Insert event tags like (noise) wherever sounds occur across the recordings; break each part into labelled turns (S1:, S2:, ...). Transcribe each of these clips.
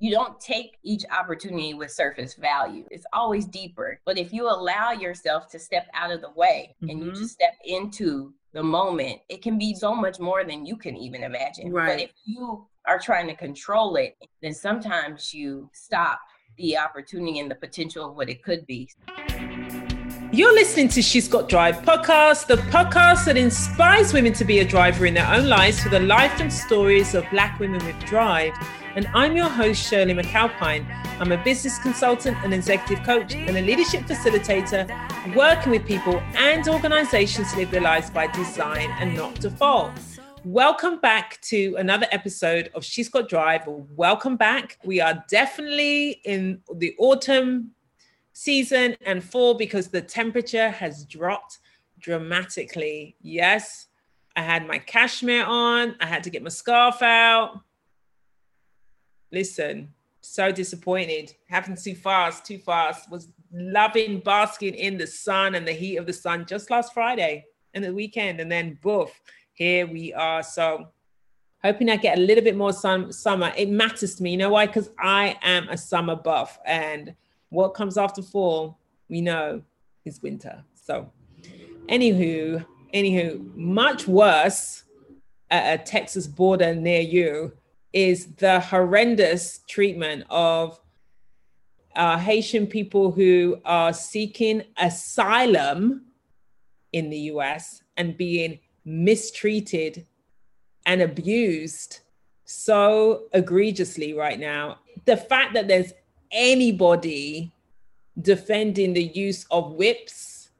S1: you don't take each opportunity with surface value. It's always deeper. But if you allow yourself to step out of the way mm-hmm. and you mm-hmm. just step into the moment, it can be so much more than you can even imagine. Right. But if you are trying to control it, then sometimes you stop the opportunity and the potential of what it could be.
S2: You're listening to She's Got Drive podcast, the podcast that inspires women to be a driver in their own lives through the life and stories of Black women with drive and I'm your host, Shirley McAlpine. I'm a business consultant, an executive coach, and a leadership facilitator, working with people and organizations to live their lives by design and not default. Welcome back to another episode of She's Got Drive. Welcome back. We are definitely in the autumn season and fall because the temperature has dropped dramatically. Yes, I had my cashmere on, I had to get my scarf out listen, so disappointed. Happened too fast, too fast. Was loving basking in the sun and the heat of the sun just last Friday and the weekend. And then boof, here we are. So hoping I get a little bit more sun summer. It matters to me. You know why? Because I am a summer buff. And what comes after fall, we know is winter. So anywho, anywho, much worse at a Texas border near you is the horrendous treatment of uh, Haitian people who are seeking asylum in the US and being mistreated and abused so egregiously right now. The fact that there's anybody defending the use of whips,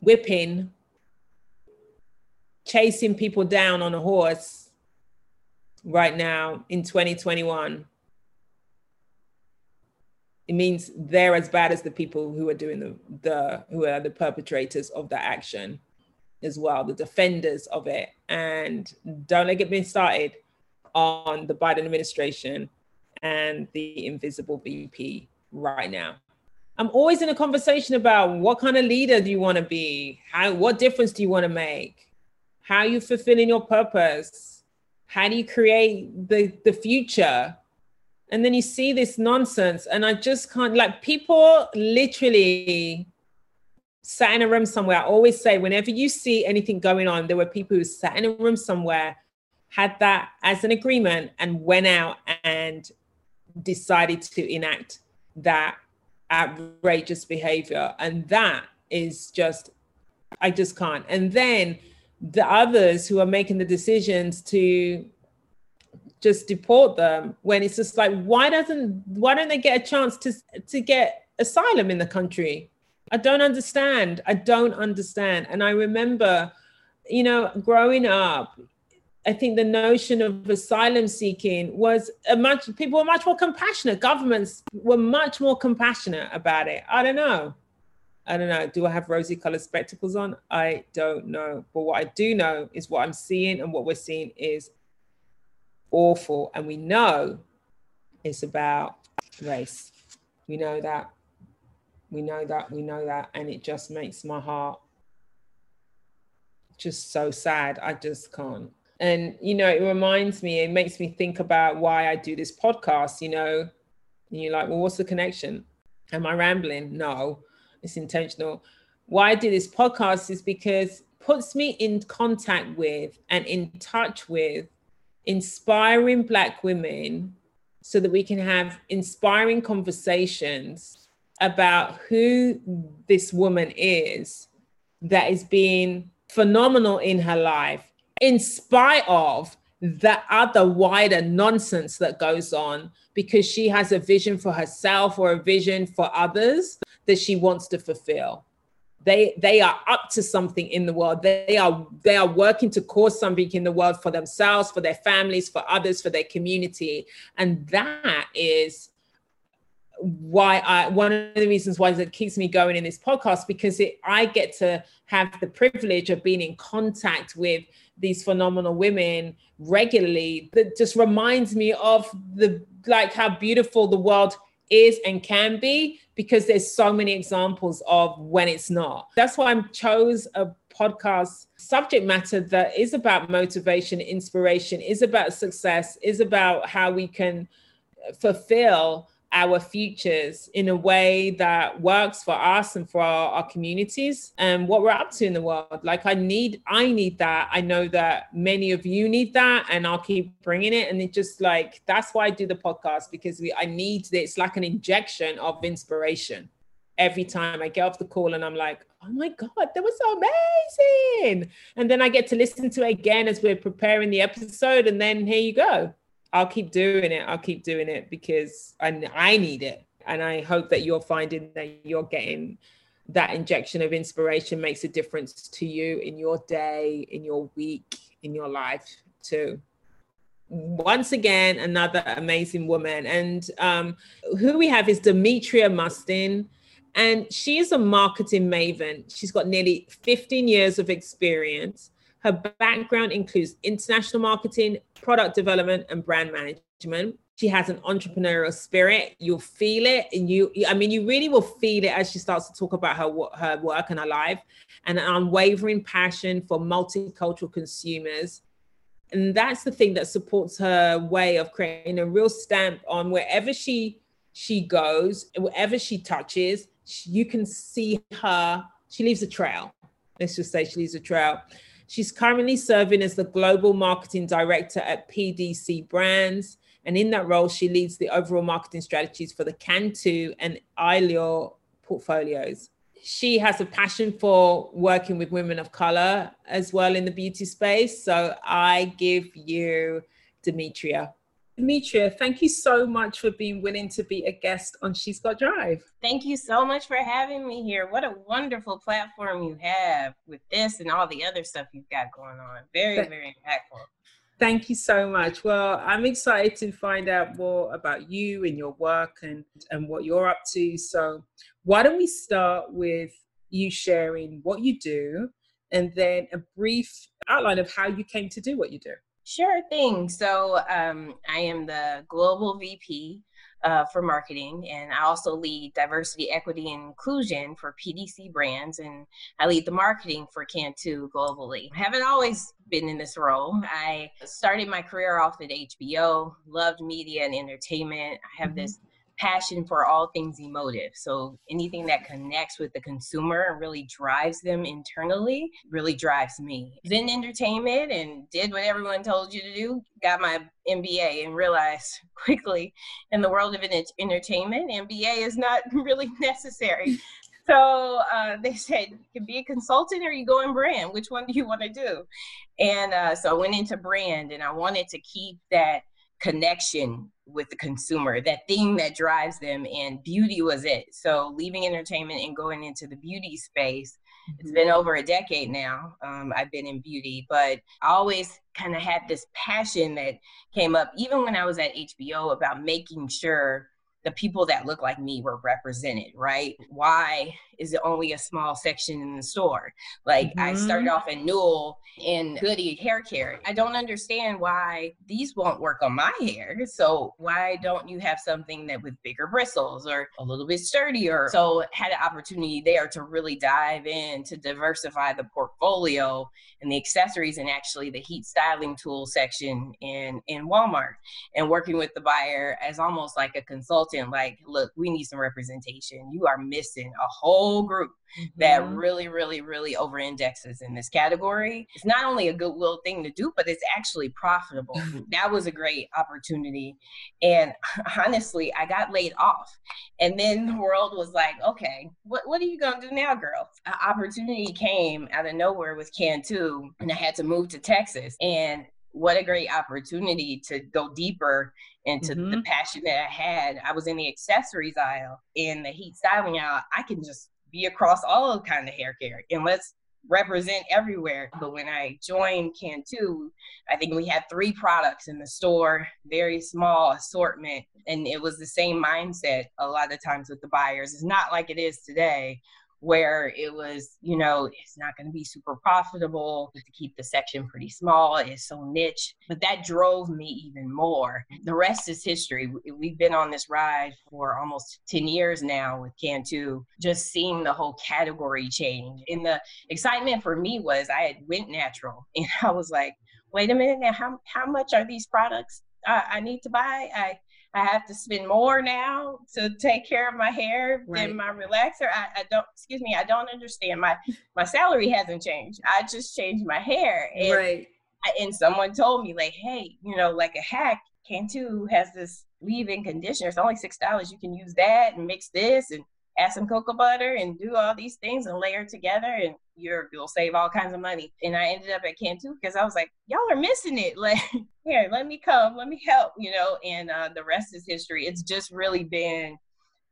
S2: whipping, chasing people down on a horse right now in 2021 it means they're as bad as the people who are doing the, the who are the perpetrators of the action as well the defenders of it. And don't let get me started on the biden administration and the invisible vp right now. I'm always in a conversation about what kind of leader do you want to be? How what difference do you want to make? How are you fulfilling your purpose? How do you create the the future? And then you see this nonsense and i just can't like people literally sat in a room somewhere. I always say whenever you see anything going on there were people who sat in a room somewhere had that as an agreement and went out and decided to enact that outrageous behavior. And that is just i just can't. And then the others who are making the decisions to just deport them when it's just like why doesn't why don't they get a chance to to get asylum in the country? I don't understand. I don't understand. And i remember you know growing up i think the notion of asylum seeking was a much people were much more compassionate governments were much more compassionate about it i don't know I don't know. Do I have rosy colored spectacles on? I don't know. But what I do know is what I'm seeing, and what we're seeing is awful. And we know it's about race. We know that. We know that. We know that. And it just makes my heart just so sad. I just can't. And, you know, it reminds me, it makes me think about why I do this podcast, you know. And you're like, well, what's the connection? Am I rambling? No it's intentional. Why I do this podcast is because puts me in contact with and in touch with inspiring black women so that we can have inspiring conversations about who this woman is that is being phenomenal in her life in spite of the other wider nonsense that goes on because she has a vision for herself or a vision for others that she wants to fulfill. They they are up to something in the world. They are they are working to cause something in the world for themselves for their families for others for their community. And that is why I one of the reasons why it keeps me going in this podcast because it I get to have the privilege of being in contact with these phenomenal women regularly that just reminds me of the like how beautiful the world is and can be because there's so many examples of when it's not. That's why I chose a podcast subject matter that is about motivation, inspiration, is about success, is about how we can fulfill our futures in a way that works for us and for our, our, communities and what we're up to in the world. Like i need i need that. I know that many of you need that and i'll keep bringing it. And it just like that's why i do the podcast because we i need it's like an injection of inspiration. Every time i get off the call and i'm like oh my god that was so amazing. And then i get to listen to it again as we're preparing the episode and then here you go I'll keep doing it. I'll keep doing it because I, I need it. And I hope that you're finding that you're getting that injection of inspiration makes a difference to you in your day, in your week, in your life too. Once again, another amazing woman. And um, who we have is Demetria Mustin. And she is a marketing maven. She's got nearly 15 years of experience. Her background includes international marketing, product development, and brand management. She has an entrepreneurial spirit. You'll feel it, and you, I mean, you really will feel it as she starts to talk about her her work and her life, and an unwavering passion for multicultural consumers. And that's the thing that supports her way of creating a real stamp on wherever she she goes, wherever she touches, you can see her. She leaves a trail. Let's just say she leaves a trail. She's currently serving as the Global Marketing Director at PDC Brands. And in that role, she leads the overall marketing strategies for the Cantu and Islure portfolios. She has a passion for working with women of color as well in the beauty space. So I give you Demetria. Demetria, thank you so much for being willing to be a guest on She's Got Drive.
S1: Thank you so much for having me here. What a wonderful platform you have with this and all the other stuff you've got going on. Very, very impactful.
S2: Thank you so much. Well, I'm excited to find out more about you and your work and, and what you're up to. So, why don't we start with you sharing what you do and then a brief outline of how you came to do what you do?
S1: Sure thing. So um, I am the global VP uh, for marketing, and I also lead diversity, equity, and inclusion for PDC brands, and I lead the marketing for Cantu globally. I haven't always been in this role. I started my career off at HBO, loved media and entertainment. I have mm-hmm. this passion for all things emotive. So anything that connects with the consumer and really drives them internally really drives me. Then entertainment and did what everyone told you to do. Got my MBA and realized (laughs) quickly in the world of entertainment, MBA is not (laughs) really necessary. So uh, they said, you can be a consultant or you go in brand. Which one do you want to do? And uh, so I went into brand and I wanted to keep that connection with the consumer, that thing that drives them, and beauty was it. So leaving entertainment and going into the beauty space, it's been over a decade now. Um, I've been in beauty, but I always kind of had this passion that came up, even when I was at HBO, about making sure the people that look like me were represented, right? Why is it only a small section in the store? Like mm-hmm. I started off in Newell in Goody hair care. I don't understand why these won't work on my hair. So why don't you have something that with bigger bristles or a little bit sturdier? So had an opportunity there to really dive in to diversify the portfolio and the accessories and actually the heat styling tool section in in Walmart and working with the buyer as almost like a consultant like look we need some representation. You are missing a whole group mm-hmm. that really really really over indexes in this category. It's not only a goodwill thing to do but it's actually profitable. That was a great opportunity. And (laughs) honestly I got laid off. And then the world was like okay what, what are you gonna do now girl? An opportunity came out of nowhere with Cantu and I had to move to Texas. And what a great opportunity to go deeper into mm-hmm. the passion that I had. I was in the accessories aisle in the heat styling aisle. I can just be across all kind of hair care and let's represent everywhere. But when I joined Cantu, I think we had three products in the store, very small assortment. And it was the same mindset a lot of times with the buyers. It's not like it is today where it was, you know, it's not going to be super profitable to keep the section pretty small. It's so niche. But that drove me even more. The rest is history. We've been on this ride for almost 10 years now with Cantu, just seeing the whole category change. And the excitement for me was I had went natural (laughs) and I was like, wait a minute now, how, how much are these products I, I need to buy? I I have to spend more now to take care of my hair right. than my relaxer. I, I, don't, excuse me, I don't understand. My my salary hasn't changed. I just changed my hair. And,
S2: right.
S1: and someone told me like, hey, you know, like a hack, Cantu has this leave-in conditioner. It's only six dollars. You can use that and mix this and add some cocoa butter and do all these things and layer together and you're you'll save all kinds of money. And I ended up at Cantu because I was like, y'all are missing it. (laughs) Like, here, let me come, let me help, you know, and uh, the rest is history. It's just really been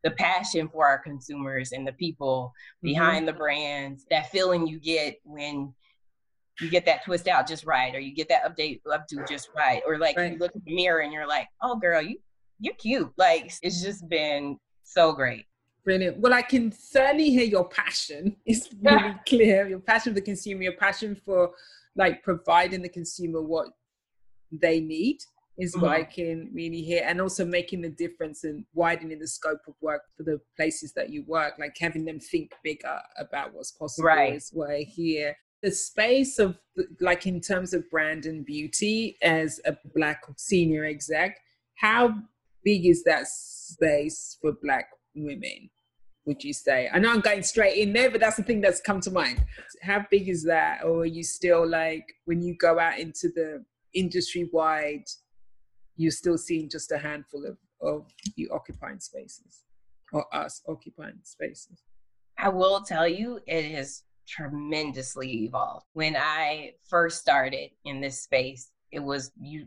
S1: the passion for our consumers and the people mm-hmm. behind mm-hmm. the brands, that feeling you get when you get that twist out just right, or you get that update up to just right, or like right. you look in the mirror and you're like, oh girl, you you're cute. Like it's just been so great.
S2: Brilliant. Well, I can certainly hear your passion. (laughs) It's really (laughs) clear. Your passion for the consumer, your passion for like providing the consumer what they need is mm-hmm. what I can really hear. And also making the difference and widening the scope of work for the places that you work, like having them think bigger about what's possible right. is what I hear. The space of like in terms of brand and beauty as a black senior exec, how big is that space for black women? Would you say? I know I'm going straight in there, but that's the thing that's come to mind. How big is that? Or are you still like, when you go out into the industry wide, you're still seeing just a handful of, of you occupying spaces or us occupying spaces?
S1: I will tell you, it has tremendously evolved. When I first started in this space, it was you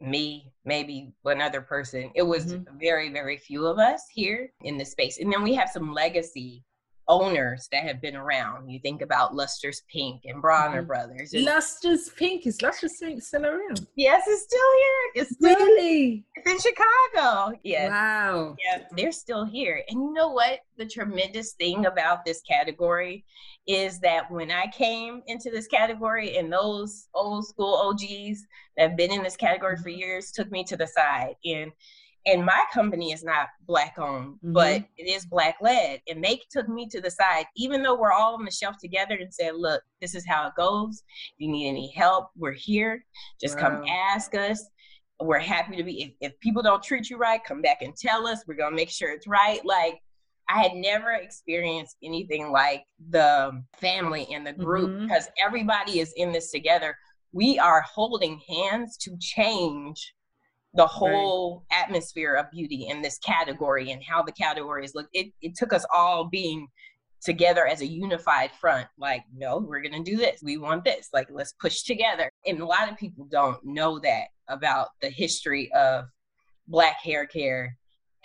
S1: me, maybe one other person. It was mm-hmm. very, very few of us here in the space. And then we have some legacy owners that have been around. You think about Luster's Pink and Bronner mm-hmm. Brothers. And
S2: Luster's Pink is Luster's Pink still around?
S1: Yes, it's still here. It's still
S2: really
S1: it's in Chicago. Yeah.
S2: Wow.
S1: Yeah, they're still here. And you know what? The tremendous thing about this category is that when I came into this category and those old school OGs that have been in this category for mm-hmm. years took me to the side. And and my company is not black owned mm-hmm. but it is black led. And they took me to the side even though we're all on the shelf together and said look this is how it goes. If you need any help we're here. Just wow. come ask us. We're happy to be if, if people don't treat you right come back and tell us. We're gonna make sure it's right. Like I had never experienced anything like the family and the group mm-hmm. because everybody is in this together. We are holding hands to change the whole right. atmosphere of beauty in this category and how the categories look. It, it took us all being together as a unified front like no we're going to do this we want this like let's push together and a lot of people don't know that about the history of black hair care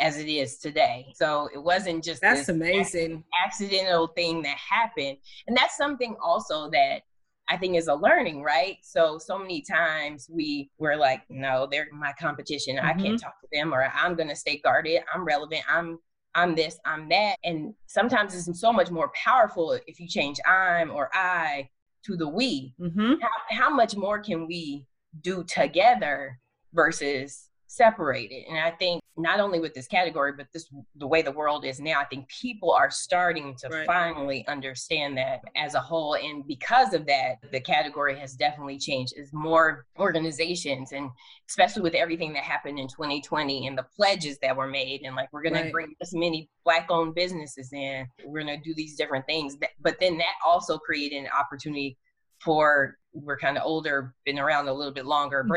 S1: as it is today so it wasn't just
S2: that's amazing
S1: accidental thing that happened and that's something also that I think is a learning, right? So so many times we were like, no, they're my competition. Mm-hmm. I can't mm-hmm. talk to them, or I'm gonna stay guarded. I'm relevant. I'm I'm this. I'm that. And sometimes it's so much more powerful if you change I'm or I to the we. Mm-hmm. How, how much more can we do together versus separated? And I think not only with this category, but this the way the world is now, I think people are starting to right. finally understand that as a whole. And because of that, the category has definitely changed. Is more organizations and especially with everything that happened in 2020 and the pledges that were made, and like we're gonna bring this many black owned businesses in, we're gonna do these different things. But then that also created an opportunity for we're kind of older, been around a little bit longer mm-hmm.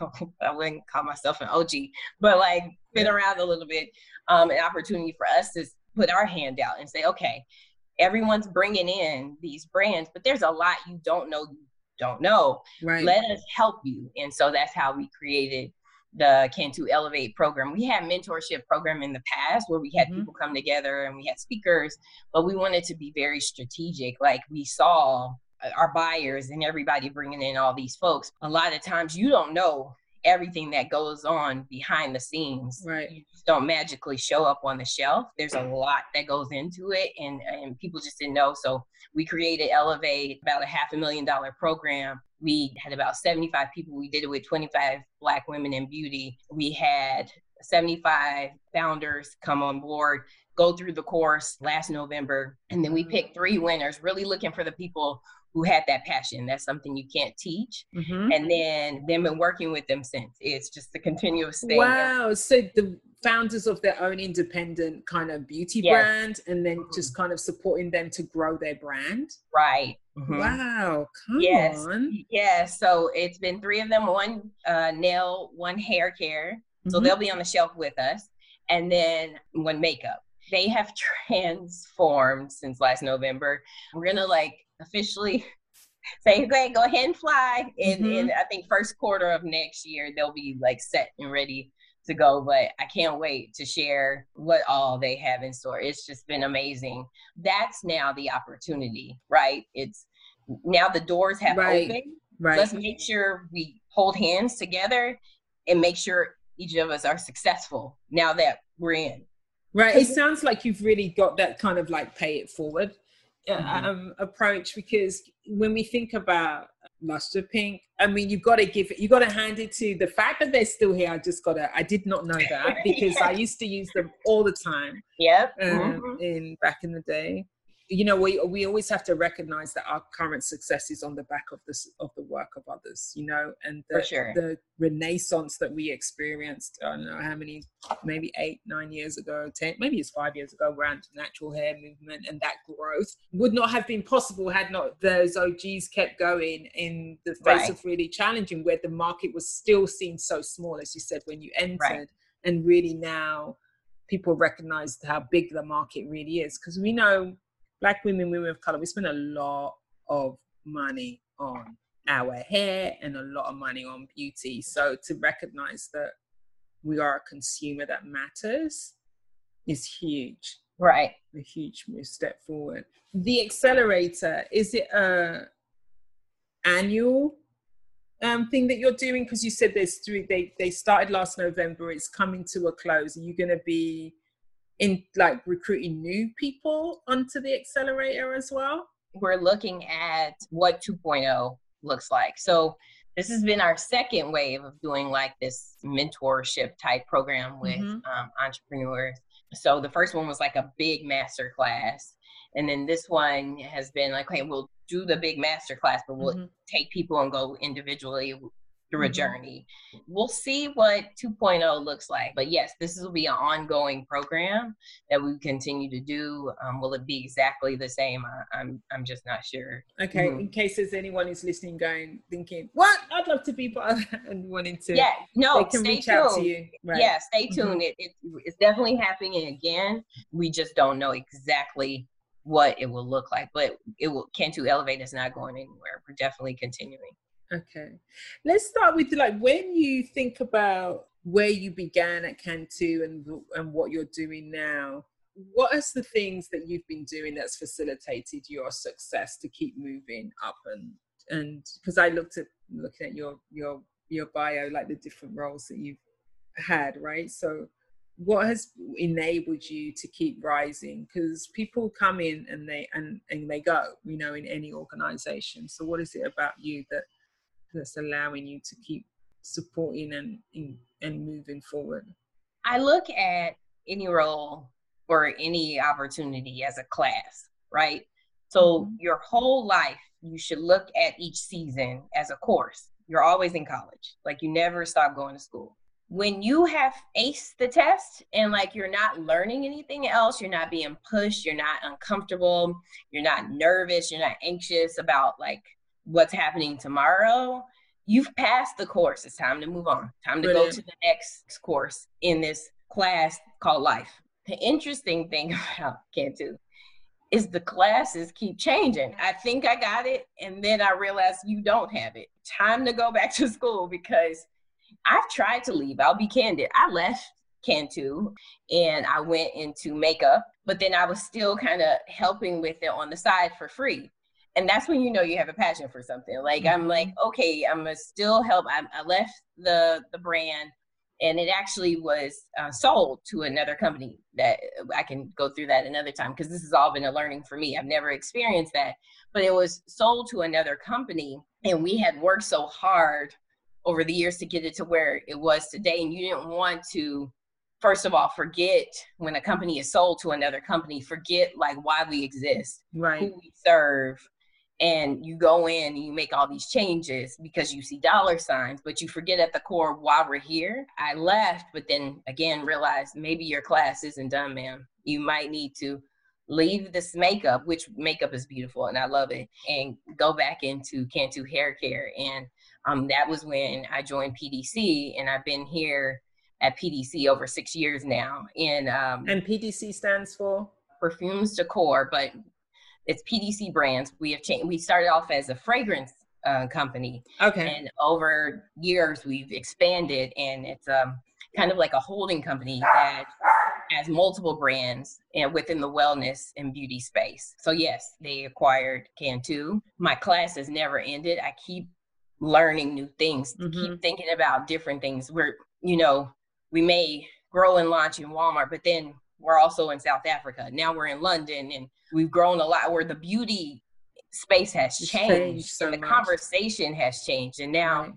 S1: (laughs) I wouldn't call myself an OG, but like been around a little bit, um, an opportunity for us to put our hand out and say, okay, everyone's bringing in these brands, but there's a lot you don't know, you don't know. Right. Let us help you. And so that's how we created the Cantu Elevate program. We had mentorship program in the past where we had mm-hmm. people come together and we had speakers, but we wanted to be very strategic. Like we saw Uh, our buyers and everybody bringing in all these folks. A lot of times you don't know everything that goes on behind the scenes.
S2: Right.
S1: You don't magically show up on the shelf. There's a lot that goes into it and, and people just didn't know. So we created Elevate, about a half a million dollar program. We had about 75 people. We did it with 25 Black women in beauty. We had 75 founders come on board go through the course last November. And then we mm-hmm. picked three winners, really looking for the people who had that passion. That's something you can't teach. Mm-hmm. And then they've been working with them since. It's just a continuous thing.
S2: Wow. So the founders of their own independent kind of beauty yes. brand and then mm-hmm. just kind of supporting them to grow their brand.
S1: Right.
S2: Mm-hmm. Wow. Come
S1: yes.
S2: on.
S1: Yes. So it's been three of them, one uh, nail, one hair care. So mm-hmm. they'll be on the shelf with us. And then one makeup they have (laughs) transformed since last November. We're gonna like officially (laughs) say, go ahead, go ahead and fly. In, mm-hmm. I think first quarter of next year, they'll be like set and ready to go. But I can't wait to share what all they have in store. It's just been amazing. That's now the opportunity, right? It's now the doors have right. opened. Right. Let's make sure we hold hands together and make sure each of us are successful now that we're in.
S2: Right. It sounds like you've really got that kind of like pay it forward mm-hmm. um, approach because when we think about Luster Pink, I mean, you've got to give it, you've got to hand it to the fact that they're still here. I just got to, I did not know that (laughs) because I used to use them all the time.
S1: Yep.
S2: Um, mm-hmm. In back in the day you know we we always have to recognize that our current success is on the back of this of the work of others you know and the,
S1: sure.
S2: the renaissance that we experienced i don't know how many maybe eight nine years ago ten maybe it's five years ago around natural hair movement and that growth would not have been possible had not those og's kept going in the face right. of really challenging where the market was still seen so small as you said when you entered right. and really now people recognize how big the market really is because we know black women, women of color, we spend a lot of money on our hair and a lot of money on beauty. So to recognize that we are a consumer that matters is huge.
S1: Right.
S2: A huge step forward. The accelerator, is it a annual um, thing that you're doing? Because you said there's three, they, they started last November, it's coming to a close. Are you going to be in like recruiting new people onto the accelerator as well?
S1: We're looking at what 2.0 looks like. So this has been our second wave of doing like this mentorship type program with mm-hmm. um, entrepreneurs. So the first one was like a big master class. And then this one has been like, okay, we'll do the big master class, but we'll mm-hmm. take people and go individually through a mm-hmm. journey. We'll see what 2.0 looks like. But yes, this will be an ongoing program that we continue to do. Um, will it be exactly the same? I, am I'm, I'm just not sure.
S2: Okay, mm-hmm. in case there's anyone who's listening, going thinking, "What? I'd love to be part of that," and wanting to.
S1: Yeah, no,
S2: they can
S1: stay
S2: reach
S1: tuned.
S2: out to you.
S1: Right. Yeah, stay mm-hmm. tuned. Mm-hmm. It, it, it's definitely happening again. We just don't know exactly what it will look like, but it will. Cantu Elevate is not going anywhere. We're definitely continuing.
S2: Okay. Let's start with like when you think about where you began at Cantu and and what you're doing now. What are the things that you've been doing that's facilitated your success to keep moving up and and because I looked at looking at your your your bio like the different roles that you've had, right? So what has enabled you to keep rising because people come in and they and and they go you know in any organization so what is it about you that that's allowing you to keep supporting and and moving forward?
S1: I look at any role or any opportunity as a class, right? So mm-hmm. your whole life, you should look at each season as a course. You're always in college, like you never stop going to school. When you have aced the test and like you're not learning anything else, you're not being pushed, you're not uncomfortable, you're not nervous, you're not anxious about like what's happening tomorrow, you've passed the course. It's time to move on. Time to Brilliant. go to the next course in this class called life. The interesting thing (laughs) about Cantu is the classes keep changing. I think I got it, and then I realized you don't have it. Time to go back to school because I've tried to leave. I'll be candid. I left Cantu and I went into makeup, but then I was still kind of helping with it on the side for free. And that's when you know you have a passion for something. Like mm-hmm. I'm like, okay, I'm gonna still help. I, I left the the brand and it actually was uh, sold to another company that i can go through that another time because this has all been a learning for me i've never experienced that but it was sold to another company and we had worked so hard over the years to get it to where it was today and you didn't want to first of all forget when a company is sold to another company forget like why we exist
S2: right who
S1: we serve and you go in and you make all these changes because you see dollar signs but you forget at the core why we're here. I left but then again realized maybe your class isn't done ma'am. You might need to leave this makeup which makeup is beautiful and i love it and go back into cantu hair care. And um, that was when i joined pdc and i've been here at pdc over six years now. And um,
S2: and pdc stands for?
S1: Perfumes decor but it's PDC brands. We have changed. We started off as a fragrance uh, company.
S2: Okay.
S1: And over years, we've expanded, and it's um, kind of like a holding company that has multiple brands and within the wellness and beauty space. So yes, they acquired Cantu. My class has never ended. I keep learning new things. Mm-hmm. Keep thinking about different things. We're you know we may grow and launch in Walmart, but then we're also in South Africa. Now we're in London and we've grown a lot where the beauty space has changed so and the much. conversation has changed. And now right.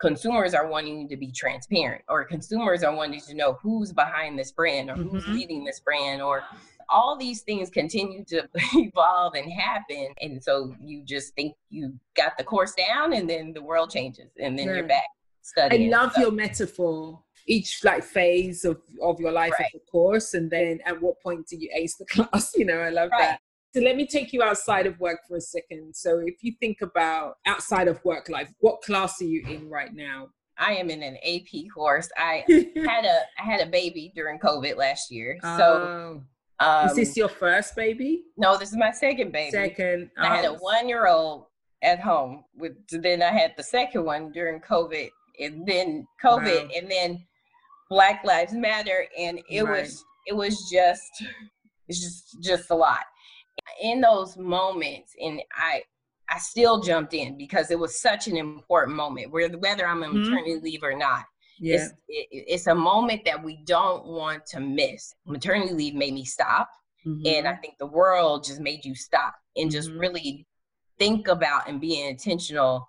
S1: consumers are wanting to be transparent or consumers are wanting to know who's behind this brand or mm-hmm. who's leading this brand or all these things continue to (laughs) evolve and happen. And so you just think you got the course down and then the world changes and then right. you're back studying.
S2: I love your metaphor each like phase of, of your life right. of the course and then at what point do you ace the (laughs) class you know i love right. that so let me take you outside of work for a second so if you think about outside of work life what class are you in right now
S1: I am in an AP course. I (laughs) had a I had a baby during COVID last year. So
S2: oh. um, is this your first baby?
S1: No, this is my second baby.
S2: Second.
S1: Oh. I had a oh. one year old at home with then I had the second one during COVID and then COVID wow. and then Black Lives Matter, and it right. was it was just it's just just a lot. In those moments, and I I still jumped in because it was such an important moment. Where whether I'm on mm-hmm. maternity leave or not,
S2: yeah.
S1: it's it, it's a moment that we don't want to miss. Maternity leave made me stop, mm-hmm. and I think the world just made you stop and just mm-hmm. really think about and be intentional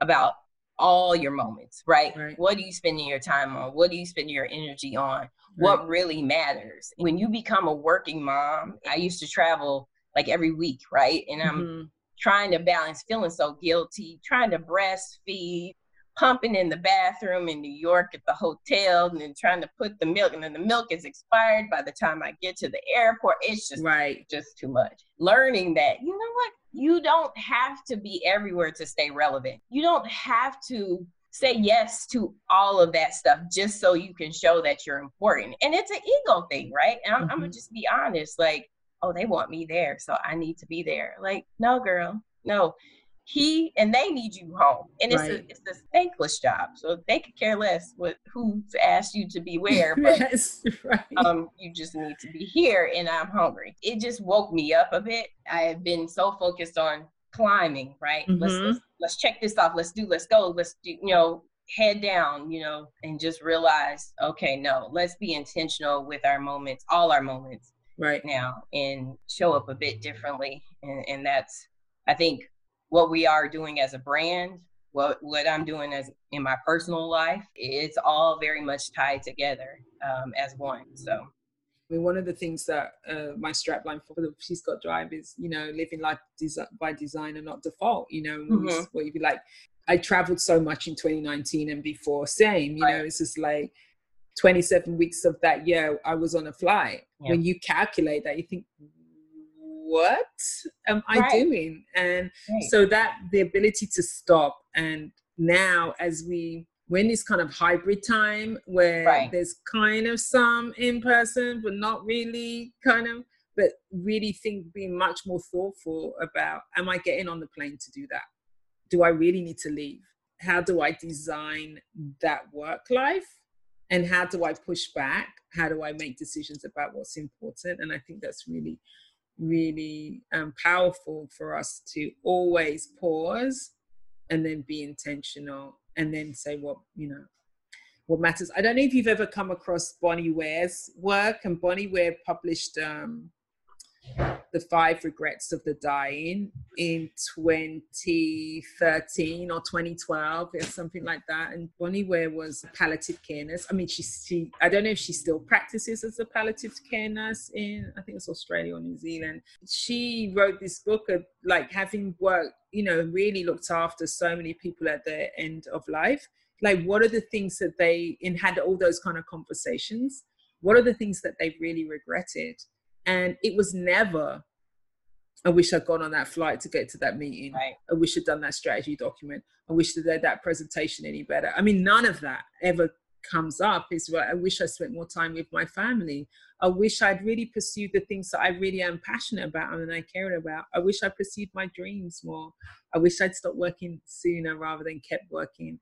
S1: about all your moments, right? right? What are you spending your time on? What are you spending your energy on? Right. What really matters? When you become a working mom, I used to travel like every week, right? And I'm mm-hmm. trying to balance feeling so guilty, trying to breastfeed, pumping in the bathroom in New York at the hotel and then trying to put the milk and then the milk is expired by the time I get to the airport. It's just
S2: right.
S1: just too much. Learning that, you know what? You don't have to be everywhere to stay relevant. You don't have to say yes to all of that stuff just so you can show that you're important. And it's an ego thing, right? And I'm, mm-hmm. I'm gonna just be honest, like, oh, they want me there, so I need to be there. Like, no, girl, no he and they need you home. And it's right. a it's a thankless job. So they could care less what who's asked you to be where but (laughs) yes, right. um you just need to be here and i'm hungry. It just woke me up a bit. I have been so focused on climbing right? Mm-hmm. let's, let's let's check this off. Let's do let's go. Let's do you know head down you know and just realize okay no let's be intentional with our moments all our moments
S2: right.
S1: now and show up a bit differently. And, and that's i think what we are doing as a brand, what what I'm doing as in my personal life, it's all very much tied together um, as one. So.
S2: I mean, one of the things that uh, my strapline for the She's Got Drive is, you know, living life by design and not default. You know, mm-hmm. what you'd be like. I traveled so much in 2019 and before, same. You right. know, it's just like 27 weeks of that year, I was on a flight. Yeah. When you calculate that, you think, what am I right. doing? And right. so that the ability to stop and now as we when this kind of hybrid time where right. there's kind of some in person but not really kind of but really think being much more thoughtful about am I getting on the plane to do that? Do I really need to leave? How do I design that work life? And how do I push back? How do I make decisions about what's important? And I think that's really really um, powerful for us to always pause and then be intentional and then say what you know what matters. I don't know if you've ever come across Bronnie Ware's work, and Bronnie Ware published um, the Five Regrets of the Dying in 2013 or 2012 or something like that. And Bronnie Ware was a palliative care nurse. I mean, she, she, I don't know if she still practices as a palliative care nurse in, I think it's Australia or New Zealand. She wrote this book of like having worked, you know, really looked after so many people at the end of life. Like, what are the things that they, and had all those kind of conversations? What are the things that they really regretted? And it was never, I wish I'd gone on that flight to get to that meeting.
S1: Right.
S2: I wish I'd done that strategy document. I wish I'd that presentation any better. I mean, none of that ever comes up. Is right. I wish I spent more time with my family. I wish I'd really pursued the things that I really am passionate about and I care about. I wish I pursued my dreams more. I wish I'd stopped working sooner rather than kept working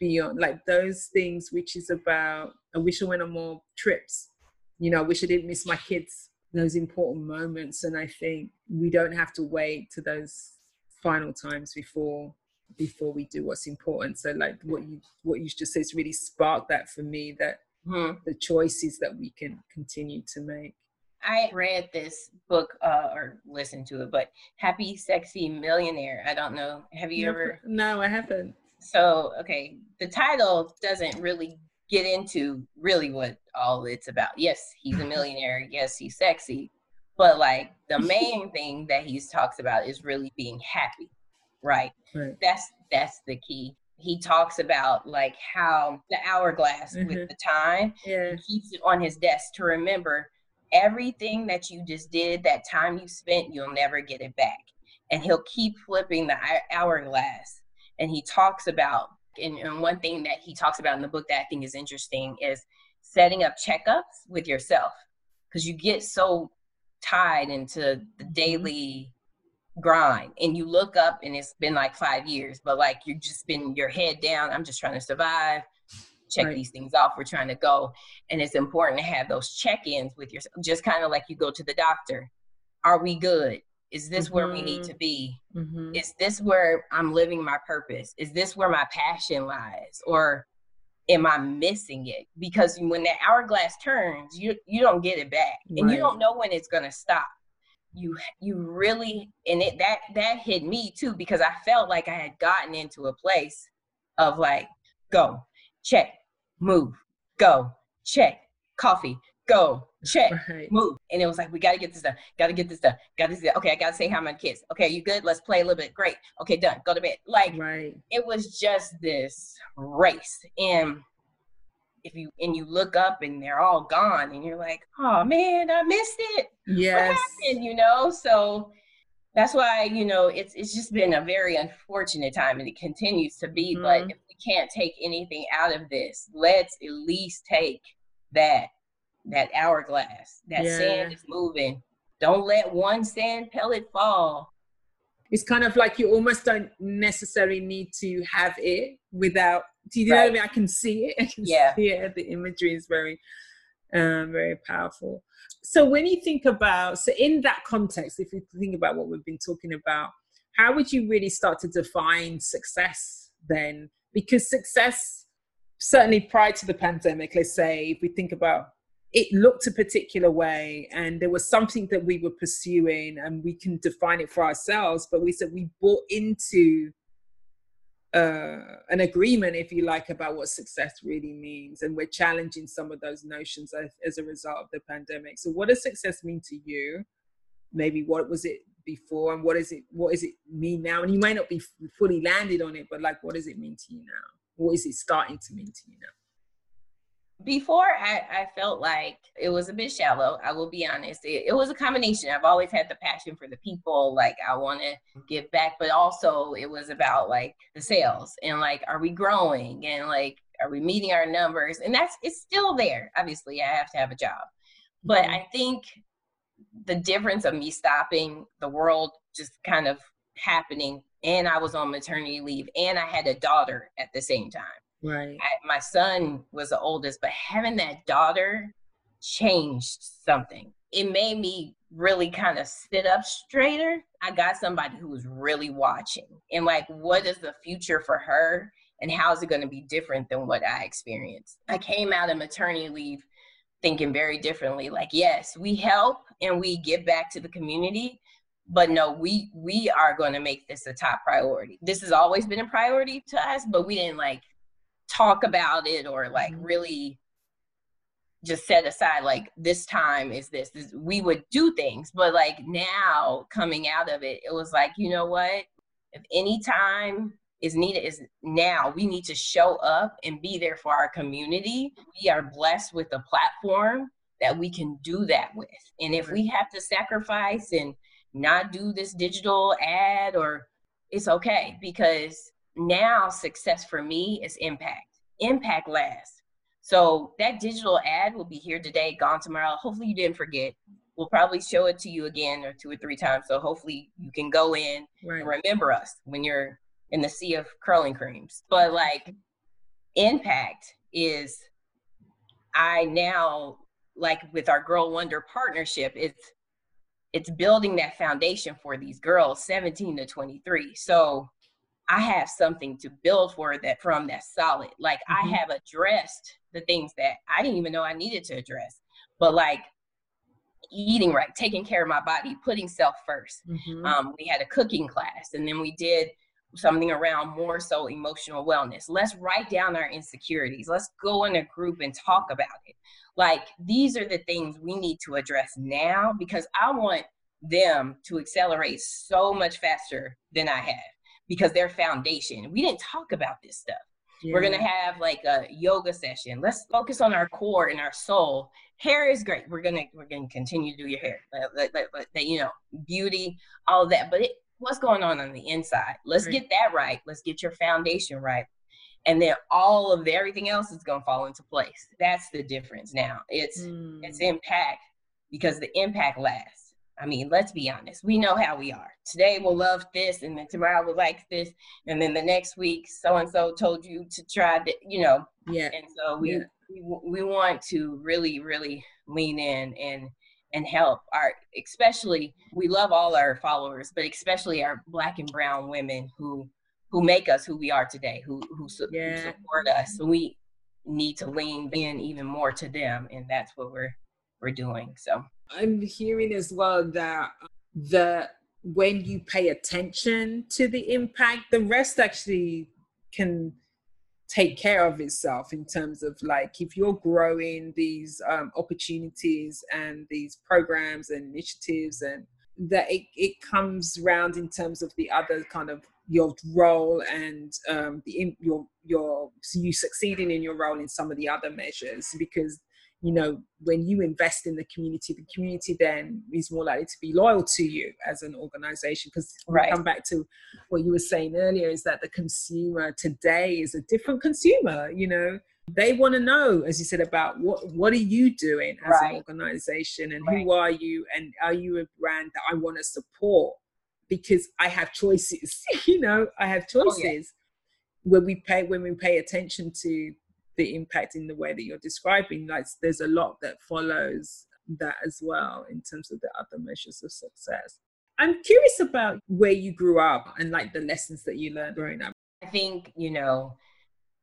S2: beyond like those things, which is about I wish I went on more trips. You know, I wish I didn't miss my kids those important moments and i think we don't have to wait to those final times before before we do what's important so like what you what you just said really sparked that for me that mm-hmm. the choices that we can continue to make
S1: I read this book uh, or listened to it, but Happy Sexy Millionaire. I don't know. Have you
S2: no,
S1: ever?
S2: No, I haven't.
S1: So, okay, the title doesn't really get into really what all it's about. Yes, he's a millionaire. Yes, he's sexy. But like the (laughs) main thing that he talks about is really being happy. Right?
S2: right.
S1: That's that's the key. He talks about like how the hourglass mm-hmm. with the time
S2: yeah.
S1: he keeps it on his desk to remember everything that you just did, that time you spent, you'll never get it back. And he'll keep flipping the hourglass. And he talks about and, and one thing that he talks about in the book that I think is interesting is setting up checkups with yourself because you get so tied into the mm-hmm. daily grind and you look up and it's been like five years but like you've just been your head down i'm just trying to survive check right. these things off we're trying to go and it's important to have those check-ins with yourself just kind of like you go to the doctor are we good is this mm-hmm. where we need mm-hmm. to be? Mm-hmm. Is this where I'm living my purpose? Is this where my passion lies? Or am I missing it? Because when that hourglass turns, you you don't get it back. Right. And you don't know when it's gonna stop. You you really and it that that hit me too because I felt like I had gotten into a place of like, go, check, move, go, check, coffee, go, check, right. move. And it was like, we got to get this done. Got to get this done. Got to Okay, I got to say how many kids. Okay, you good? Let's play a little bit. Great. Okay, done. Go to bed. Like,
S2: right.
S1: it was just this race. And if you and you look up and they're all gone, and you're like, oh man, I missed it.
S2: Yes.
S1: What happened? You know. So that's why you know it's it's just been a very unfortunate time, and it continues to be. Mm-hmm. But if we can't take anything out of this, let's at least take that that hourglass. That yeah. sand is moving. Don't let one sand pellet fall.
S2: It's kind of like you almost don't necessarily need to have it without. Do you right. know what I mean? I can see it. (laughs) I can
S1: yeah.
S2: see it. The imagery is very, um, very powerful. So when you think about, so in that context, if you think about what we've been talking about, how would you really start to define success then? Because success, certainly prior to the pandemic, let's say, if we think about it looked a particular way and there was something that we were pursuing and we can define it for ourselves but we said we bought into uh, an agreement if you like about what success really means and we're challenging some of those notions as, as a result of the pandemic. So what does success mean to you? Maybe what was it before and what is it what does it mean now? And you might not be fully landed on it but like what does it mean to you now? What is it starting to mean to you now
S1: before I, I felt like it was a bit shallow i will be honest. It, it was a combination. I've always had the passion for the people like i want to give back but also it was about like the sales and like are we growing and like are we meeting our numbers? And that's it's still there obviously i have to have a job. But mm-hmm. i think the difference of me stopping the world just kind of happening and i was on maternity leave and i had a daughter at the same time
S2: Right.
S1: I, my son was the oldest, but having that daughter changed something. it made me really kind of sit up straighter. I got somebody who was really watching and like, what is the future for her? And how is it going to be different than what I experienced? I came out of maternity leave thinking very differently. Like, yes, we help and we give back to the community, but no, we we are going to make this a top priority. This has always been a priority to us, but we didn't like talk about it or like mm-hmm. really just set aside like this time is this, this we would do things. But like now coming out of it it was like you know what? If any time is needed is now we need to show up and be there for our community. We are blessed with a platform that we can do that with. And if we have to sacrifice and not do this digital ad or it's okay because now success for me is impact impact lasts so that digital ad will be here today, gone tomorrow. Hopefully you didn't forget. We'll probably show it to you again or two or three times. So hopefully you can go in right. and remember us when you're in the sea of curling creams. But like impact is I now like with our Girl Wonder partnership, it's it's building that foundation for these girls 17 to 23. So I have something to build for that from that solid. Like mm-hmm. I have addressed the things that I didn't even know I needed to address. But like eating right, taking care of my body, putting self 1st mm-hmm. um, we had a cooking class, and then we did something around more so emotional wellness. Let's write down our insecurities. Let's go in a group and talk about it. Like these are the things we need to address now because I want them to accelerate so much faster than I have because their foundation. We didn't talk about this stuff. Yeah. We're gonna have like a yoga session. Let's focus on our core and our soul. Hair is great. We're gonna we're gonna continue to do your hair. That you know, beauty, all of that. But it, what's going on on the inside? Let's right. get that right. Let's get your foundation right, and then all of the, everything else is gonna fall into place. That's the difference now. It's mm. it's impact because the impact lasts I mean, let's be honest. We know how we are. Today we'll love this, and then tomorrow we'll like this, and then the next week so and so told you to try that, you know.
S2: Yeah.
S1: And so we, yeah. we we want to really really lean in and and help our especially we love all our followers, but especially our black and brown women who who make us who we are today, who who, su- yeah. who support us. So we need to lean in even more to them, and that's what we're we're doing. So
S2: I'm hearing as well that the when you pay attention to the impact, the rest actually can take care of itself in terms of like if you're growing these um, opportunities and these programs and initiatives and that it, it comes round in terms of the other kind of your role and um, the your your you succeeding in your role in some of the other measures because you know when you invest in the community the community then is more likely to be loyal to you as an organization because right. come back to what you were saying earlier is that the consumer today is a different consumer you know they want to know as you said about what what are you doing as right. an organization and right. who are you and are you a brand that i want to support because i have choices (laughs) you know i have choices oh, yeah. when we pay when we pay attention to the impact in the way that you're describing like there's a lot that follows that as well in terms of the other measures of success. I'm curious about where you grew up and like the lessons that you learned growing up.
S1: I think you know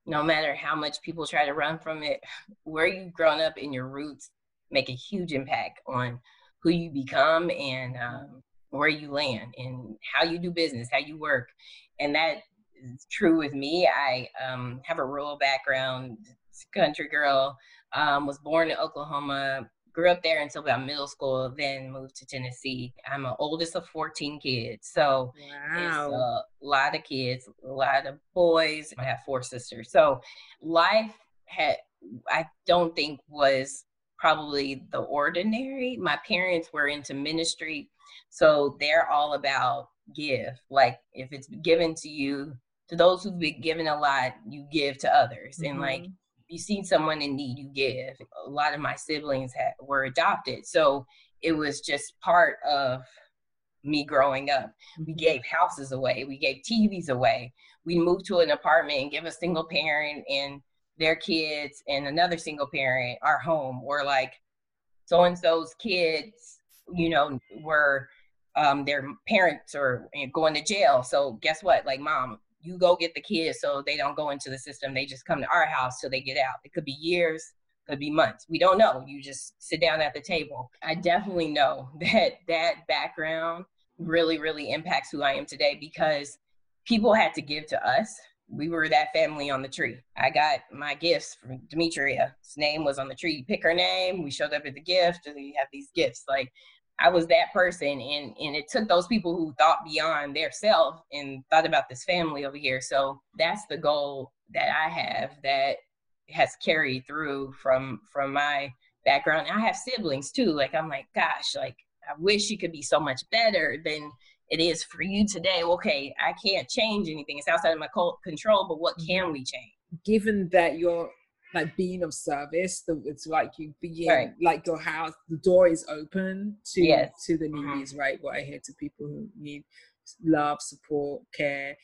S1: no matter how much people try to run from it where you've grown up in your roots make a huge impact on who you become and um, where you land and how you do business how you work. And that is true with me. I um, have a rural background, country girl, um, was born in Oklahoma, grew up there until about middle school, then moved to Tennessee. I'm the oldest of 14 kids. So wow. it's a lot of kids, a lot of boys. I have four sisters. So life had, I don't think was probably the ordinary. My parents were into ministry. So they're all about give. Like if it's given to you, to those who've been given a lot, you give to others. Mm-hmm. And like you see someone in need, you give. A lot of my siblings had, were adopted. So it was just part of me growing up. We mm-hmm. gave houses away, we gave TVs away. We moved to an apartment and give a single parent and their kids and another single parent our home or like so and so's kids, you know, were um, their parents are going to jail. So guess what? Like, mom, you go get the kids so they don't go into the system. They just come to our house till they get out. It could be years, could be months. We don't know. You just sit down at the table. I definitely know (laughs) that that background really, really impacts who I am today because people had to give to us. We were that family on the tree. I got my gifts from Demetria. His name was on the tree. You pick her name. We showed up at the gift. We have these gifts. Like I was that person and and it took those people who thought beyond their self and thought about this family over here. So that's the goal that I have that has carried through from from my background. I have siblings too. Like I'm like, gosh, like I wish you could be so much better than it is for you today. Okay, I can't change anything. It's outside of my control, but what mm-hmm. can we change?
S2: Given that you're like being of service. The, it's like you being right. like your house. The door is open to yes. to the mm-hmm. needies, mm-hmm. right? What I hear to people who need love, support, care.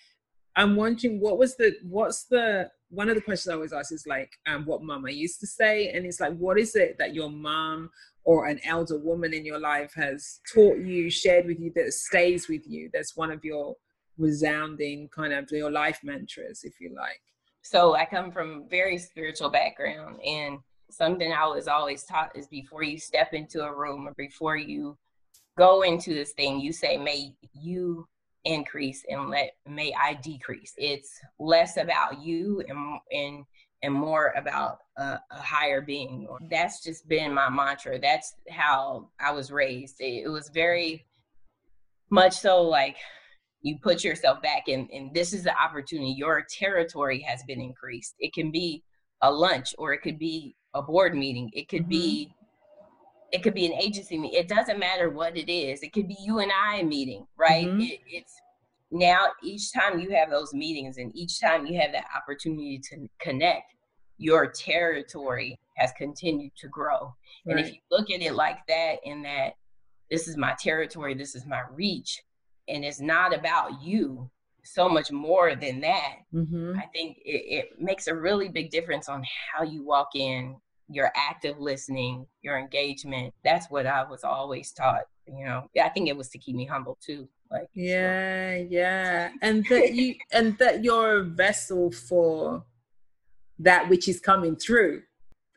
S2: I'm wondering what was the what's the one of the questions I always ask is like um, what mama used to say, and it's like what is it that your mom or an elder woman in your life has taught you, shared with you that stays with you? That's one of your resounding kind of your life mantras, if you like.
S1: So I come from very spiritual background and something I was always taught is before you step into a room or before you go into this thing, you say, may you increase and let may I decrease. It's less about you and and and more about a, a higher being. That's just been my mantra. That's how I was raised. It, it was very much so like you put yourself back in and this is the opportunity your territory has been increased it can be a lunch or it could be a board meeting it could mm-hmm. be it could be an agency meeting it doesn't matter what it is it could be you and i meeting right mm-hmm. it, it's now each time you have those meetings and each time you have that opportunity to connect your territory has continued to grow right. and if you look at it like that in that this is my territory this is my reach and it's not about you so much more than that. Mm-hmm. i think it, it makes a really big difference on how you walk in your active listening your engagement. That's what i was always taught you know. I think it was to keep me humble too like
S2: yeah so. yeah. And that you (laughs) and that you're a vessel for that which is coming through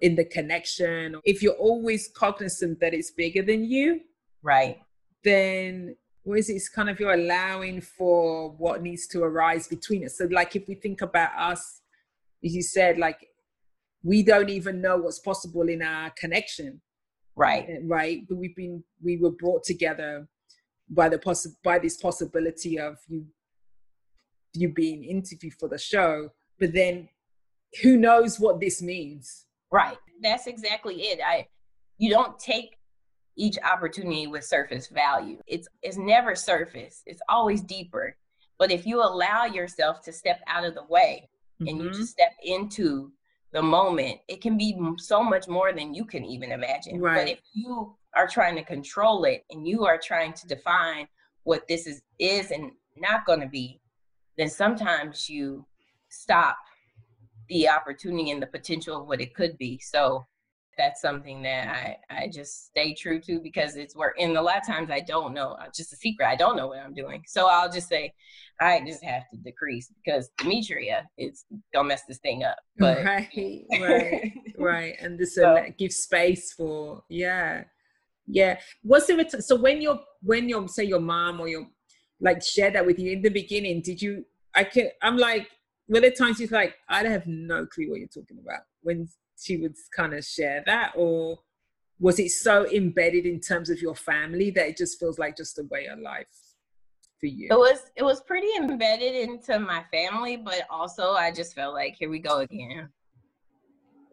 S2: in the connection. If you're always cognizant that it's bigger than you
S1: right.
S2: then what is it? It's kind of you're allowing for what needs to arise between us. So, like, if we think about us, as you said, like, we don't even know what's possible in our connection.
S1: Right.
S2: Eh, right. But we've been, we were brought together by the possi- by this possibility of you, you being interviewed for the show. But then who knows what this means?
S1: Right. That's exactly it. I, you don't take each opportunity with surface value. It's it's never surface. It's always deeper. But if you allow yourself to step out of the way mm-hmm. and you mm-hmm. just step into the moment, it can be so much more than you can even imagine. Right. But if you are trying to control it and you are trying to define what this is is and not going to be, then sometimes you stop the opportunity and the potential of what it could be. So that's something that I, I just stay true to because it's where in a lot of times I don't know, uh, just a secret, I don't know what I'm doing. So I'll just say, I just have to decrease because Demetria is gonna mess this thing up. (laughs) But
S2: right, (laughs) right, right. And this so, gives space for yeah. Yeah. What's the so when you're when you're say your mom or your like share that with you in the beginning, did you I can I'm like were there times you're like, I have no clue what you're talking about when she would kind of share that or was it so embedded in terms of your family that it just feels like just a way of life for you?
S1: It was it was pretty embedded into my family but also i just felt like here we go again.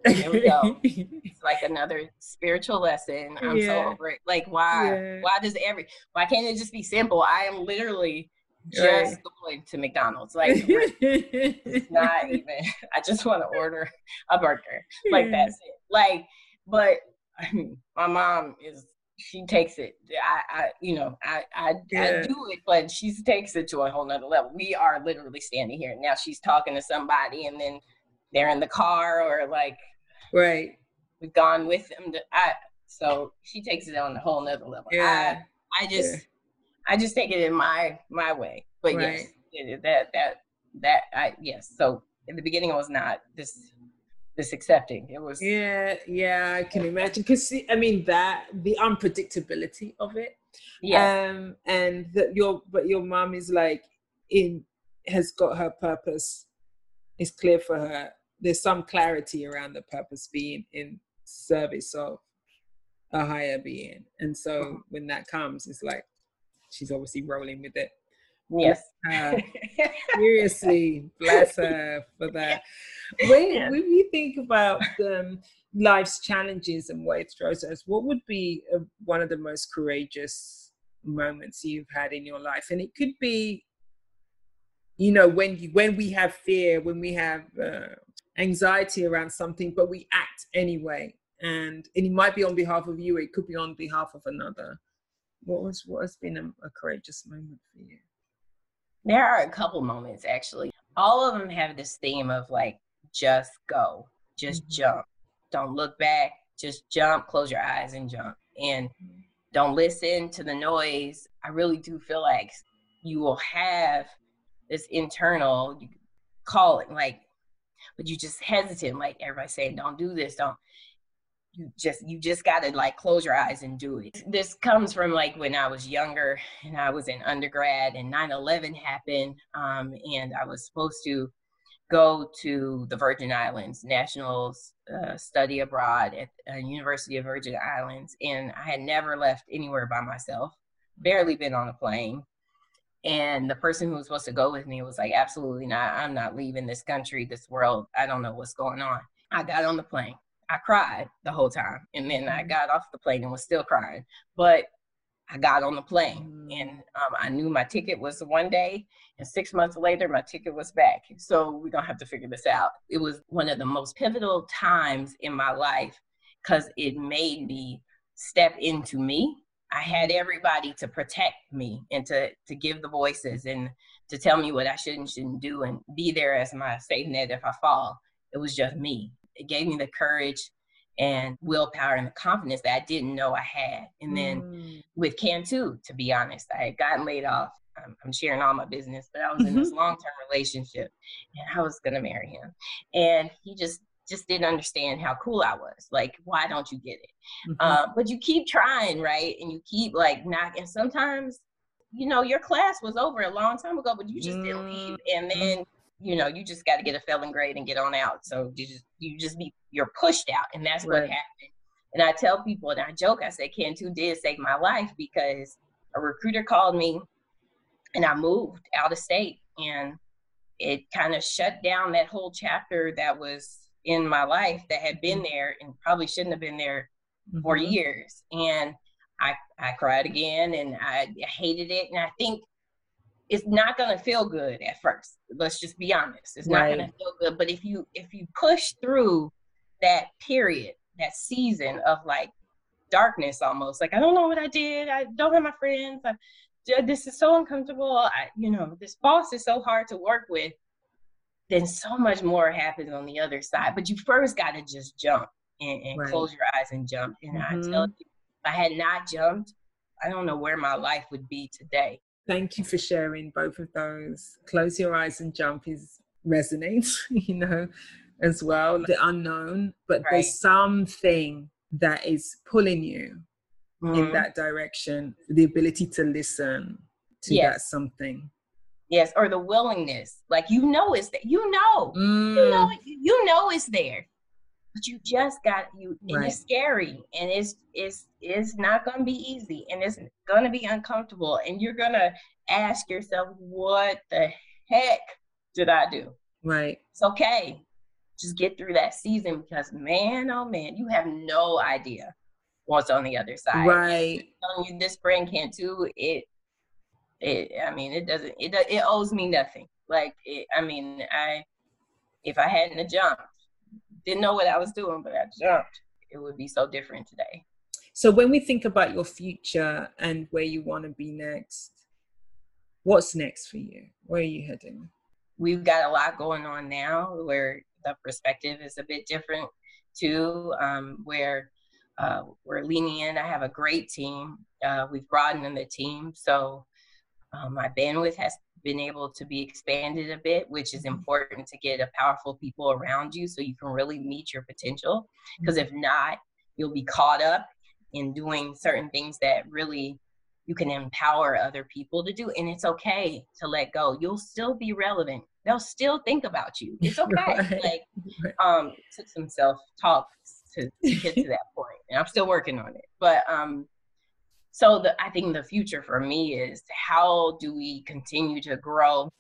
S1: Here we go. (laughs) It's like another spiritual lesson. I'm yeah. so over it. Like why? Yeah. why does every why can't it just be simple? I am literally just right. going to McDonald's. Like it's (laughs) not even. (laughs) I just want to order a burger. Like that's it. Like, but I mean, my mom is. She takes it. I, I you know, I, I, yeah. I do it, but she takes it to a whole nother level. We are literally standing here now. She's talking to somebody, and then they're in the car, or like,
S2: right.
S1: We've gone with them. To, I, So she takes it on a whole nother level. Yeah. I, I just, yeah. I just take it in my my way. But right. yes, that that that I yes. So in the beginning, it was not this this accepting. It was
S2: yeah, yeah. I can imagine because I mean that the unpredictability of it.
S1: Yeah.
S2: Um, and that your but your mom is like in has got her purpose. It's clear for her. There's some clarity around the purpose being in service of a higher being, and so mm-hmm. when that comes, it's like she's obviously rolling with it.
S1: Yes.
S2: Uh, (laughs) seriously, bless her for that. When, yeah. when you think about um, life's challenges and what it throws us, what would be a, one of the most courageous moments you've had in your life? And it could be, you know, when you, when we have fear, when we have uh, anxiety around something, but we act anyway. And, and it might be on behalf of you, it could be on behalf of another. What was what has been a, a courageous moment for you?
S1: There are a couple moments actually. All of them have this theme of like, just go, just mm-hmm. jump. Don't look back, just jump, close your eyes and jump. And mm-hmm. don't listen to the noise. I really do feel like you will have this internal calling, like, but you just hesitant, like everybody saying, don't do this, don't you just you just got to like close your eyes and do it. This comes from like when i was younger and i was in undergrad and 9-11 happened um, and i was supposed to go to the virgin islands national uh, study abroad at uh, university of virgin islands and i had never left anywhere by myself barely been on a plane and the person who was supposed to go with me was like absolutely not. I'm not leaving this country this world. I don't know what's going on. I got on the plane I cried the whole time. And then I mm-hmm. got off the plane and was still crying. But I got on the plane and um, I knew my ticket was one day. And six months later, my ticket was back. So we're going to have to figure this out. It was one of the most pivotal times in my life because it made me step into me. I had everybody to protect me and to, to give the voices and to tell me what I should and shouldn't do and be there as my safe net if I fall. It was just me it gave me the courage and willpower and the confidence that I didn't know I had. And then mm. with Cantu, to be honest, I had gotten laid off. I'm, I'm sharing all my business, but I was mm-hmm. in this mm-hmm. long-term relationship, and I was gonna marry him, and he just just didn't understand how cool I was. Like, why don't you get it? Mm-hmm. Uh, but you keep trying, right? And you keep like knocking. Sometimes, you know, your class was over a long time ago, but you just mm. didn't leave, mm-hmm. and then you know, you just got to get a failing grade and get on out. So you just you just be you're pushed out, and that's right. what happened. And I tell people, and I joke, I said Cantu did save my life because a recruiter called me, and I moved out of state, and it kind of shut down that whole chapter that was in my life that had been mm-hmm. there and probably shouldn't have been there mm-hmm. for years. And I I cried again, and I hated it, and I think it's not going to feel good at first let's just be honest it's not right. going to feel good but if you if you push through that period that season of like darkness almost like i don't know what i did i don't have my friends I, this is so uncomfortable i you know this boss is so hard to work with then so much more happens on the other side but you first got to just jump and, and right. close your eyes and jump and mm-hmm. i tell you if i had not jumped i don't know where my life would be today
S2: Thank you for sharing both of those. Close your eyes and jump is resonates, (laughs) you know, as well. The unknown, but right. there's something that is pulling you mm-hmm. in that direction. The ability to listen to yes. that something.
S1: Yes, or the willingness. Like you know it's there. You know. Mm. You know you know it's there but you just got you and right. it's scary and it's it's it's not going to be easy and it's going to be uncomfortable and you're going to ask yourself what the heck did i do?
S2: Right.
S1: It's okay. Just get through that season because man oh man you have no idea what's on the other side.
S2: Right.
S1: You this brand can't do it it i mean it doesn't it it owes me nothing. Like it, i mean i if i hadn't jumped didn't know what I was doing, but I jumped. It would be so different today.
S2: So when we think about your future and where you want to be next, what's next for you? Where are you heading?
S1: We've got a lot going on now where the perspective is a bit different too, um, where uh, we're leaning in. I have a great team. Uh, we've broadened the team, so um, my bandwidth has been able to be expanded a bit, which is mm-hmm. important to get a powerful people around you so you can really meet your potential. Because if not, you'll be caught up in doing certain things that really you can empower other people to do. And it's okay to let go. You'll still be relevant. They'll still think about you. (laughs) It's okay. Right. Like, um, took some self talk to, to get to (laughs) that point, and I'm still working on it. But um, so the, I think the future for me is how do we continue to grow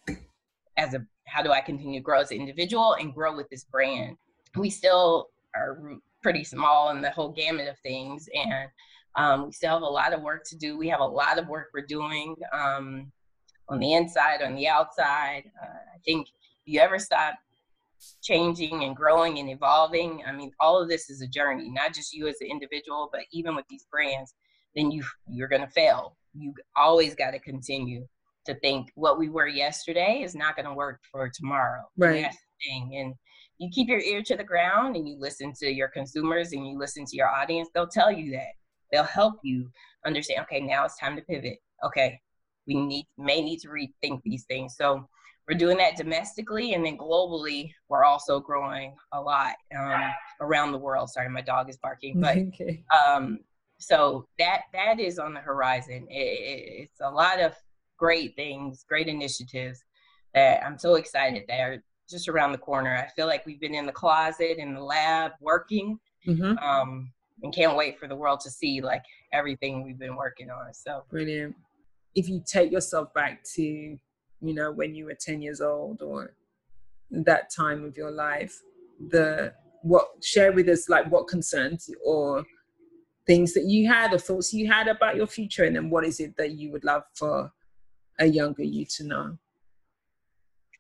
S1: as a how do I continue to grow as an individual and grow with this brand? We still are pretty small in the whole gamut of things, and um, we still have a lot of work to do. We have a lot of work we're doing um, on the inside, on the outside. Uh, I think if you ever stop changing and growing and evolving, I mean, all of this is a journey, not just you as an individual, but even with these brands then you you're going to fail. You always got to continue to think what we were yesterday is not going to work for tomorrow.
S2: Right. that's
S1: the thing. And you keep your ear to the ground and you listen to your consumers and you listen to your audience. They'll tell you that. They'll help you understand. Okay, now it's time to pivot. Okay, we need may need to rethink these things. So we're doing that domestically and then globally we're also growing a lot um, around the world sorry my dog is barking but (laughs) okay. um, so that that is on the horizon. It, it, it's a lot of great things, great initiatives that I'm so excited that are just around the corner. I feel like we've been in the closet in the lab working, mm-hmm. um, and can't wait for the world to see like everything we've been working on. So
S2: brilliant. If you take yourself back to, you know, when you were 10 years old or that time of your life, the what share with us like what concerns or things that you had or thoughts you had about your future and then what is it that you would love for a younger you to know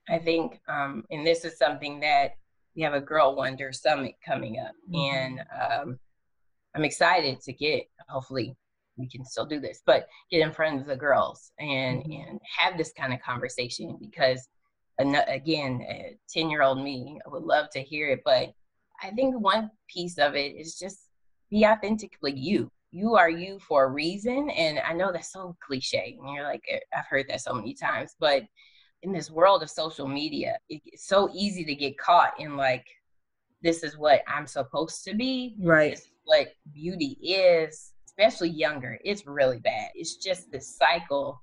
S1: i think um, and this is something that we have a girl wonder summit coming up mm-hmm. and um, i'm excited to get hopefully we can still do this but get in front of the girls and mm-hmm. and have this kind of conversation because again 10 year old me i would love to hear it but i think one piece of it is just be authentically you. You are you for a reason. And I know that's so cliche. And you're like, eh, I've heard that so many times. But in this world of social media, it's so easy to get caught in like, this is what I'm supposed to be.
S2: Right.
S1: what beauty is, especially younger. It's really bad. It's just this cycle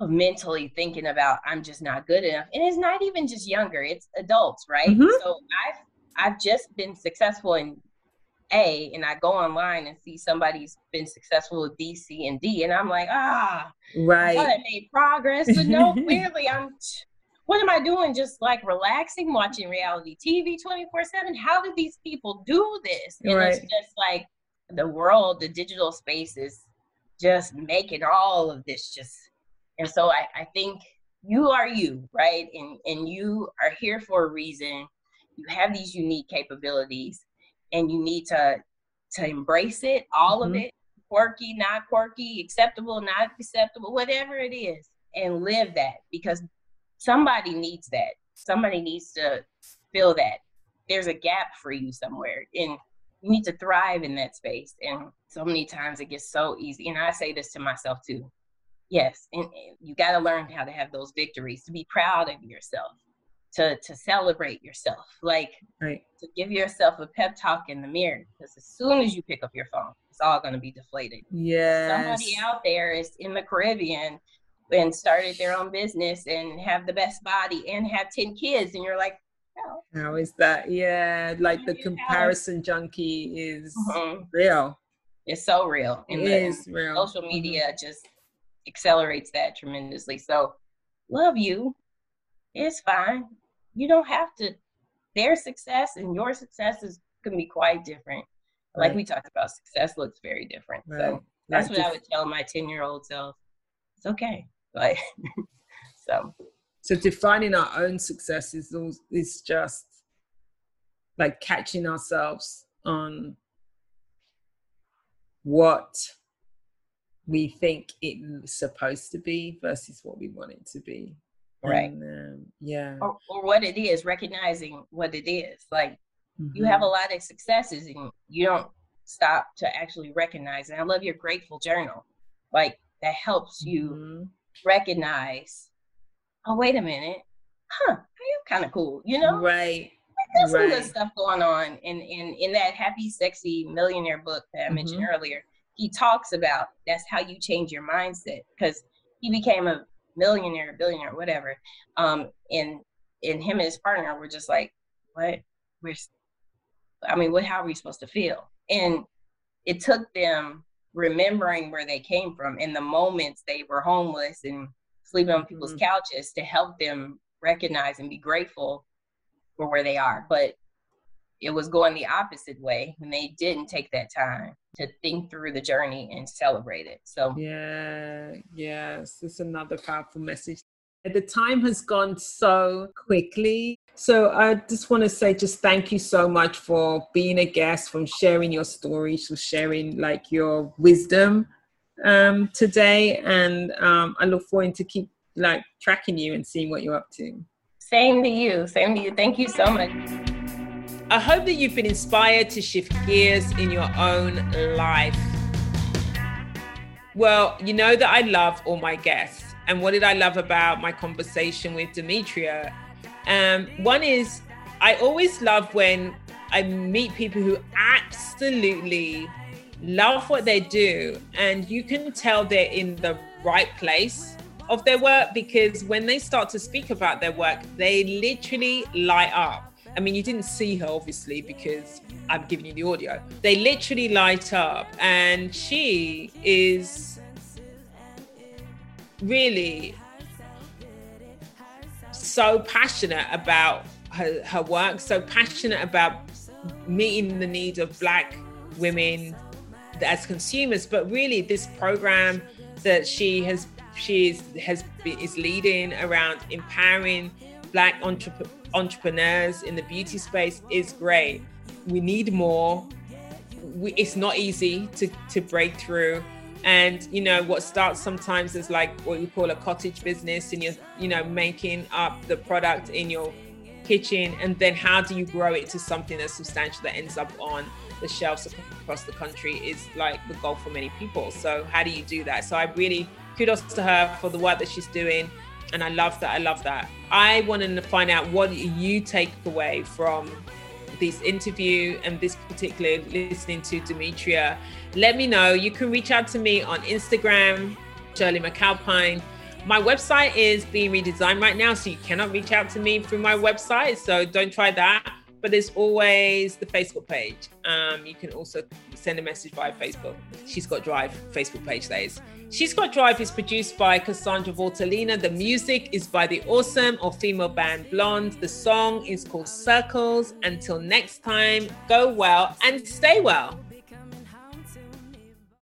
S1: of mentally thinking about I'm just not good enough. And it's not even just younger, it's adults, right? Mm-hmm. So I've I've just been successful in a and I go online and see somebody's been successful with B, C, and D, and I'm like, ah,
S2: right.
S1: I made progress, but no, (laughs) clearly I'm. What am I doing? Just like relaxing, watching reality TV 24 7? How did these people do this? And right. it's just like the world, the digital space is just making all of this just. And so I, I think you are you, right? And and you are here for a reason. You have these unique capabilities and you need to to embrace it, all mm-hmm. of it, quirky, not quirky, acceptable, not acceptable, whatever it is, and live that because somebody needs that. Somebody needs to feel that there's a gap for you somewhere, and you need to thrive in that space. And so many times it gets so easy, and I say this to myself too. Yes, and you got to learn how to have those victories to be proud of yourself to to celebrate yourself like
S2: right.
S1: to give yourself a pep talk in the mirror because as soon as you pick up your phone it's all going to be deflated
S2: yeah
S1: somebody out there is in the caribbean and started their own business and have the best body and have 10 kids and you're like
S2: oh. how is that yeah like the comparison junkie is mm-hmm. real
S1: it's so real
S2: and it is real
S1: social mm-hmm. media mm-hmm. just accelerates that tremendously so love you it's fine. You don't have to. Their success and your success is can be quite different. Like we talked about, success looks very different. Right. So that's what I would tell my ten year old self. It's okay. Like (laughs) so.
S2: So defining our own success is is just like catching ourselves on what we think it's supposed to be versus what we want it to be
S1: right
S2: and, um, yeah
S1: or, or, what it is recognizing what it is like mm-hmm. you have a mm-hmm. lot of successes and you don't stop to actually recognize. And I love your grateful journal. Like that helps you mm-hmm. recognize, oh, wait a minute. Huh, I am kind of cool, you know?
S2: Right.
S1: There's right. some good stuff going on. in in, in that Happy Sexy Millionaire book that I mm-hmm. mentioned earlier, he talks about that's how you change your mindset because he became a millionaire, billionaire, whatever. Um, and and him and his partner were just like, what? We're, I mean, what? How are we supposed to feel? And it took them remembering where they came from in the moments they were homeless and sleeping on people's mm-hmm. couches to help them recognize and be grateful for where they are. But it was going the opposite way and they didn't take that time to think through the journey and celebrate it. So
S2: yeah, yes, it's another powerful message. The time has gone so quickly. So I just want to say just thank you so much for being a guest, from sharing your stories, for sharing like your wisdom um, today. And um, I look forward to keep like tracking you and seeing what you're up to.
S1: Same to you. Same to you. Thank you so much.
S2: I hope that you've been inspired to shift gears in your own life. Well, you know that I love all my guests. And what did I love about my conversation with Demetria? Um, one is I always love when I meet people who absolutely love what they do, and you can tell they're in the right place of their work because when they start to speak about their work, they literally light up. I mean, you didn't see her obviously because I'm giving you the audio. They literally light up, and she is really so passionate about her, her work, so passionate about meeting the needs of Black women as consumers. But really, this program that she has she is, has is leading around empowering Black entrepreneurs entrepreneurs in the beauty space is great. We need more. We, it's not easy to, to break through. And you know what starts sometimes is like what we call a cottage business, and you're you know making up the product in your kitchen, and then how do you grow it to something that's substantial that ends up on the shelves across the country is like the goal for many people. So how do you do that? So I really kudos to her for the work that she's doing and I love that. I love that. I wanted to find out what you take away from this interview and this particular listening to Demetria. Let me know. You can reach out to me on Instagram, Shirley McAlpine. My website is being redesigned right now, so you cannot reach out to me through my website. So don't try that. But there's always the Facebook page. Um, you can also send a message via Facebook. She's got Drive Facebook page, that is. She's Got Drive is produced by Cassandra Vortalina. The music is by the awesome or female band Blonde. The song is called Circles. Until next time, go well and stay well.